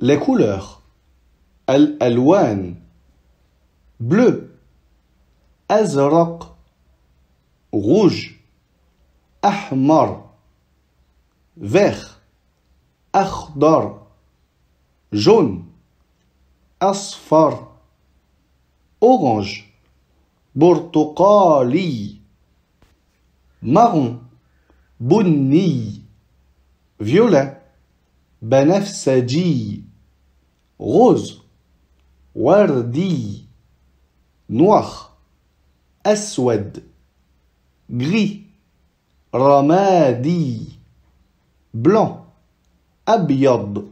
les couleurs. Al-alwan, bleu. Azraq, rouge. Ahmar, vert. Akhdar, jaune. Asfar, orange. Bortokali, marron. Bouni, violet. بنفسجي غوز وردي نوخ أسود غري رمادي بلون أبيض.